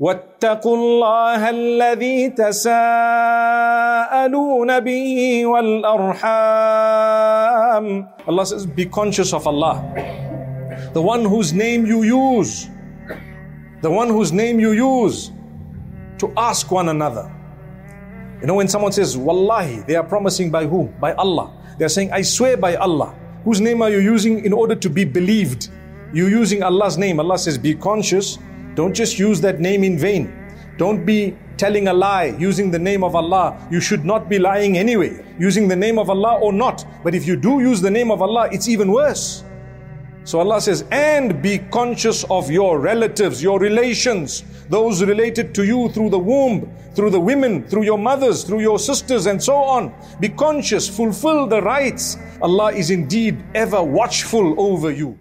واتقوا الله الذي تساءلون به والأرحام Allah says, be conscious of Allah. The one whose name you use. The one whose name you use to ask one another. You know, when someone says, Wallahi, they are promising by whom? By Allah. They are saying, I swear by Allah. Whose name are you using in order to be believed? You're using Allah's name. Allah says, be conscious. don't just use that name in vain. Don't be telling a lie using the name of Allah. You should not be lying anyway, using the name of Allah or not. But if you do use the name of Allah, it's even worse. So Allah says, and be conscious of your relatives, your relations, those related to you through the womb, through the women, through your mothers, through your sisters, and so on. Be conscious, fulfill the rights. Allah is indeed ever watchful over you.